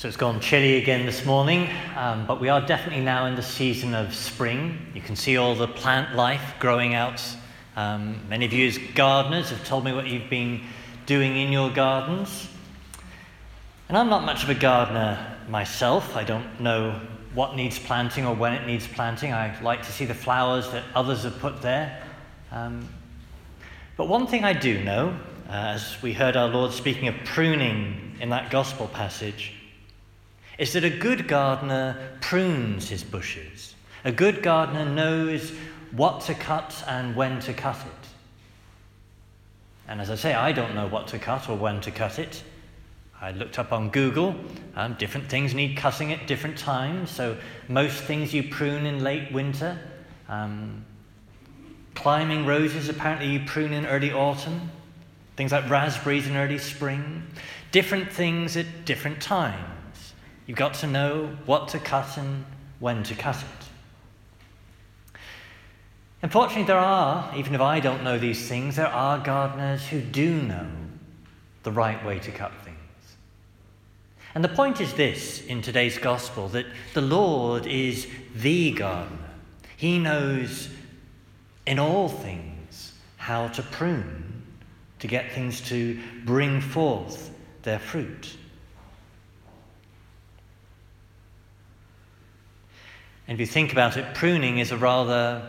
So it's gone chilly again this morning, um, but we are definitely now in the season of spring. You can see all the plant life growing out. Um, many of you, as gardeners, have told me what you've been doing in your gardens. And I'm not much of a gardener myself. I don't know what needs planting or when it needs planting. I like to see the flowers that others have put there. Um, but one thing I do know, uh, as we heard our Lord speaking of pruning in that gospel passage, is that a good gardener prunes his bushes. A good gardener knows what to cut and when to cut it. And as I say, I don't know what to cut or when to cut it. I looked up on Google. Um, different things need cutting at different times. So, most things you prune in late winter. Um, climbing roses, apparently, you prune in early autumn. Things like raspberries in early spring. Different things at different times. You've got to know what to cut and when to cut it. Unfortunately, there are, even if I don't know these things, there are gardeners who do know the right way to cut things. And the point is this in today's gospel that the Lord is the gardener. He knows in all things how to prune to get things to bring forth their fruit. And if you think about it, pruning is a rather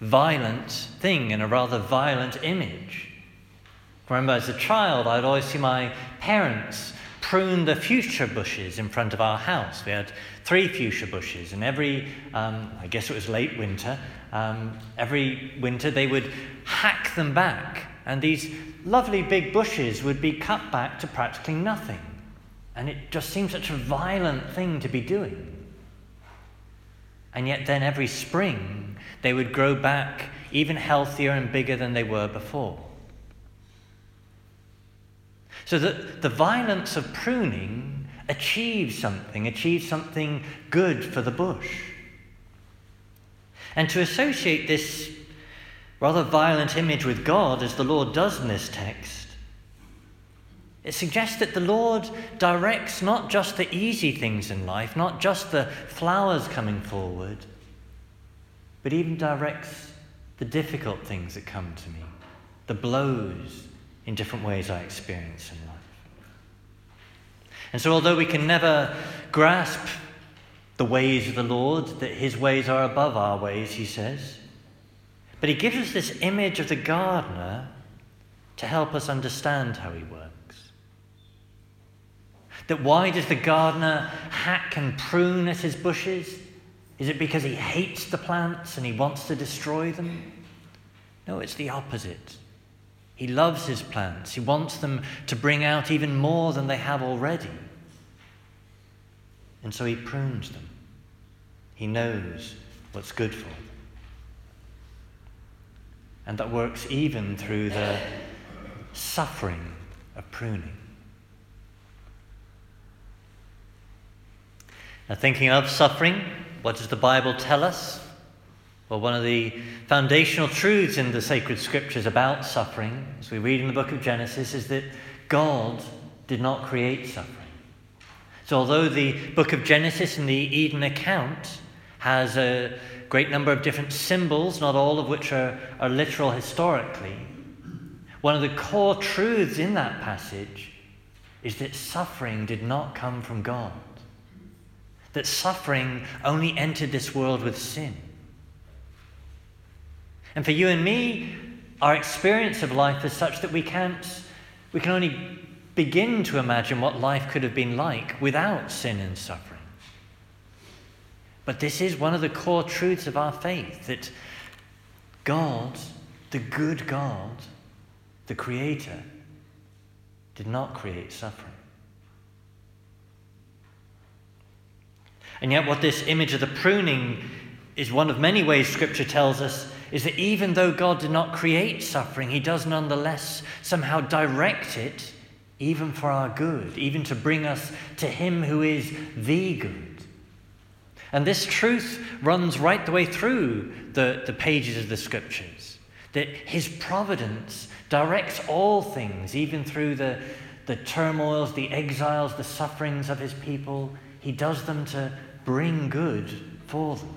violent thing and a rather violent image. I remember as a child, I'd always see my parents prune the fuchsia bushes in front of our house. We had three fuchsia bushes, and every, um, I guess it was late winter, um, every winter they would hack them back, and these lovely big bushes would be cut back to practically nothing. And it just seemed such a violent thing to be doing. And yet, then every spring, they would grow back even healthier and bigger than they were before. So that the violence of pruning achieves something, achieves something good for the bush. And to associate this rather violent image with God, as the Lord does in this text, it suggests that the Lord directs not just the easy things in life, not just the flowers coming forward, but even directs the difficult things that come to me, the blows in different ways I experience in life. And so, although we can never grasp the ways of the Lord, that his ways are above our ways, he says, but he gives us this image of the gardener to help us understand how he works. That why does the gardener hack and prune at his bushes? Is it because he hates the plants and he wants to destroy them? No, it's the opposite. He loves his plants. He wants them to bring out even more than they have already. And so he prunes them. He knows what's good for them. And that works even through the suffering of pruning. Now, thinking of suffering, what does the Bible tell us? Well, one of the foundational truths in the sacred scriptures about suffering, as we read in the book of Genesis, is that God did not create suffering. So, although the book of Genesis and the Eden account has a great number of different symbols, not all of which are, are literal historically, one of the core truths in that passage is that suffering did not come from God that suffering only entered this world with sin. And for you and me, our experience of life is such that we can't, we can only begin to imagine what life could have been like without sin and suffering. But this is one of the core truths of our faith that God, the good God, the Creator, did not create suffering. And yet, what this image of the pruning is one of many ways Scripture tells us is that even though God did not create suffering, He does nonetheless somehow direct it, even for our good, even to bring us to Him who is the good. And this truth runs right the way through the, the pages of the Scriptures that His providence directs all things, even through the, the turmoils, the exiles, the sufferings of his people, he does them to bring good for them.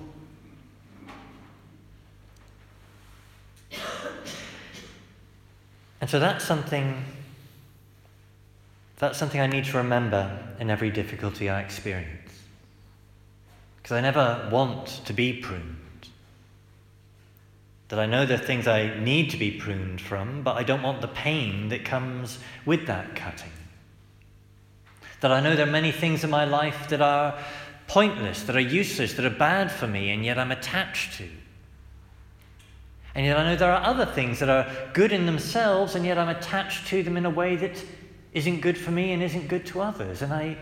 And so that's something that's something I need to remember in every difficulty I experience. Because I never want to be pruned. That I know there are things I need to be pruned from, but I don't want the pain that comes with that cutting. That I know there are many things in my life that are pointless, that are useless, that are bad for me, and yet I'm attached to. And yet I know there are other things that are good in themselves, and yet I'm attached to them in a way that isn't good for me and isn't good to others. And I,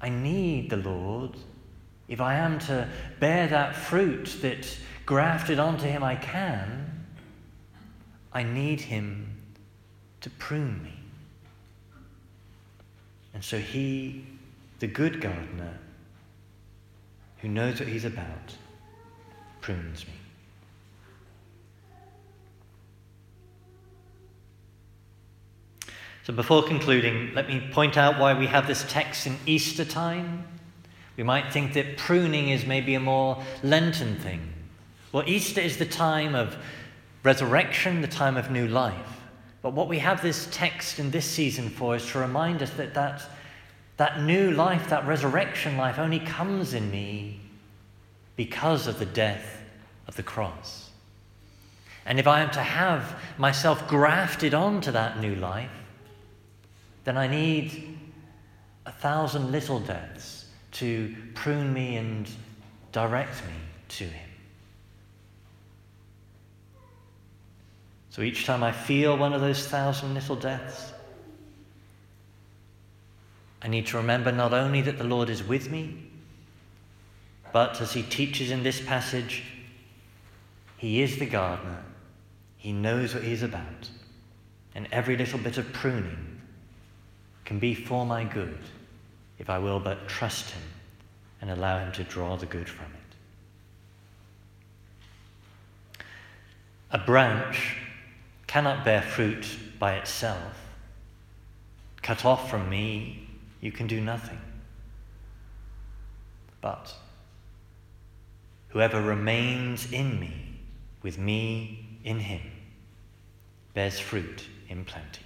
I need the Lord. If I am to bear that fruit that grafted onto Him I can, I need Him to prune me. And so He, the good gardener, who knows what He's about, prunes me. So, before concluding, let me point out why we have this text in Easter time. We might think that pruning is maybe a more Lenten thing. Well, Easter is the time of resurrection, the time of new life. But what we have this text in this season for is to remind us that that, that new life, that resurrection life, only comes in me because of the death of the cross. And if I am to have myself grafted onto that new life, then I need a thousand little deaths to prune me and direct me to Him. So each time I feel one of those thousand little deaths, I need to remember not only that the Lord is with me, but as He teaches in this passage, He is the gardener. He knows what He's about. And every little bit of pruning can be for my good if I will but trust Him and allow Him to draw the good from it. A branch cannot bear fruit by itself. Cut off from me, you can do nothing. But whoever remains in me, with me in him, bears fruit in plenty.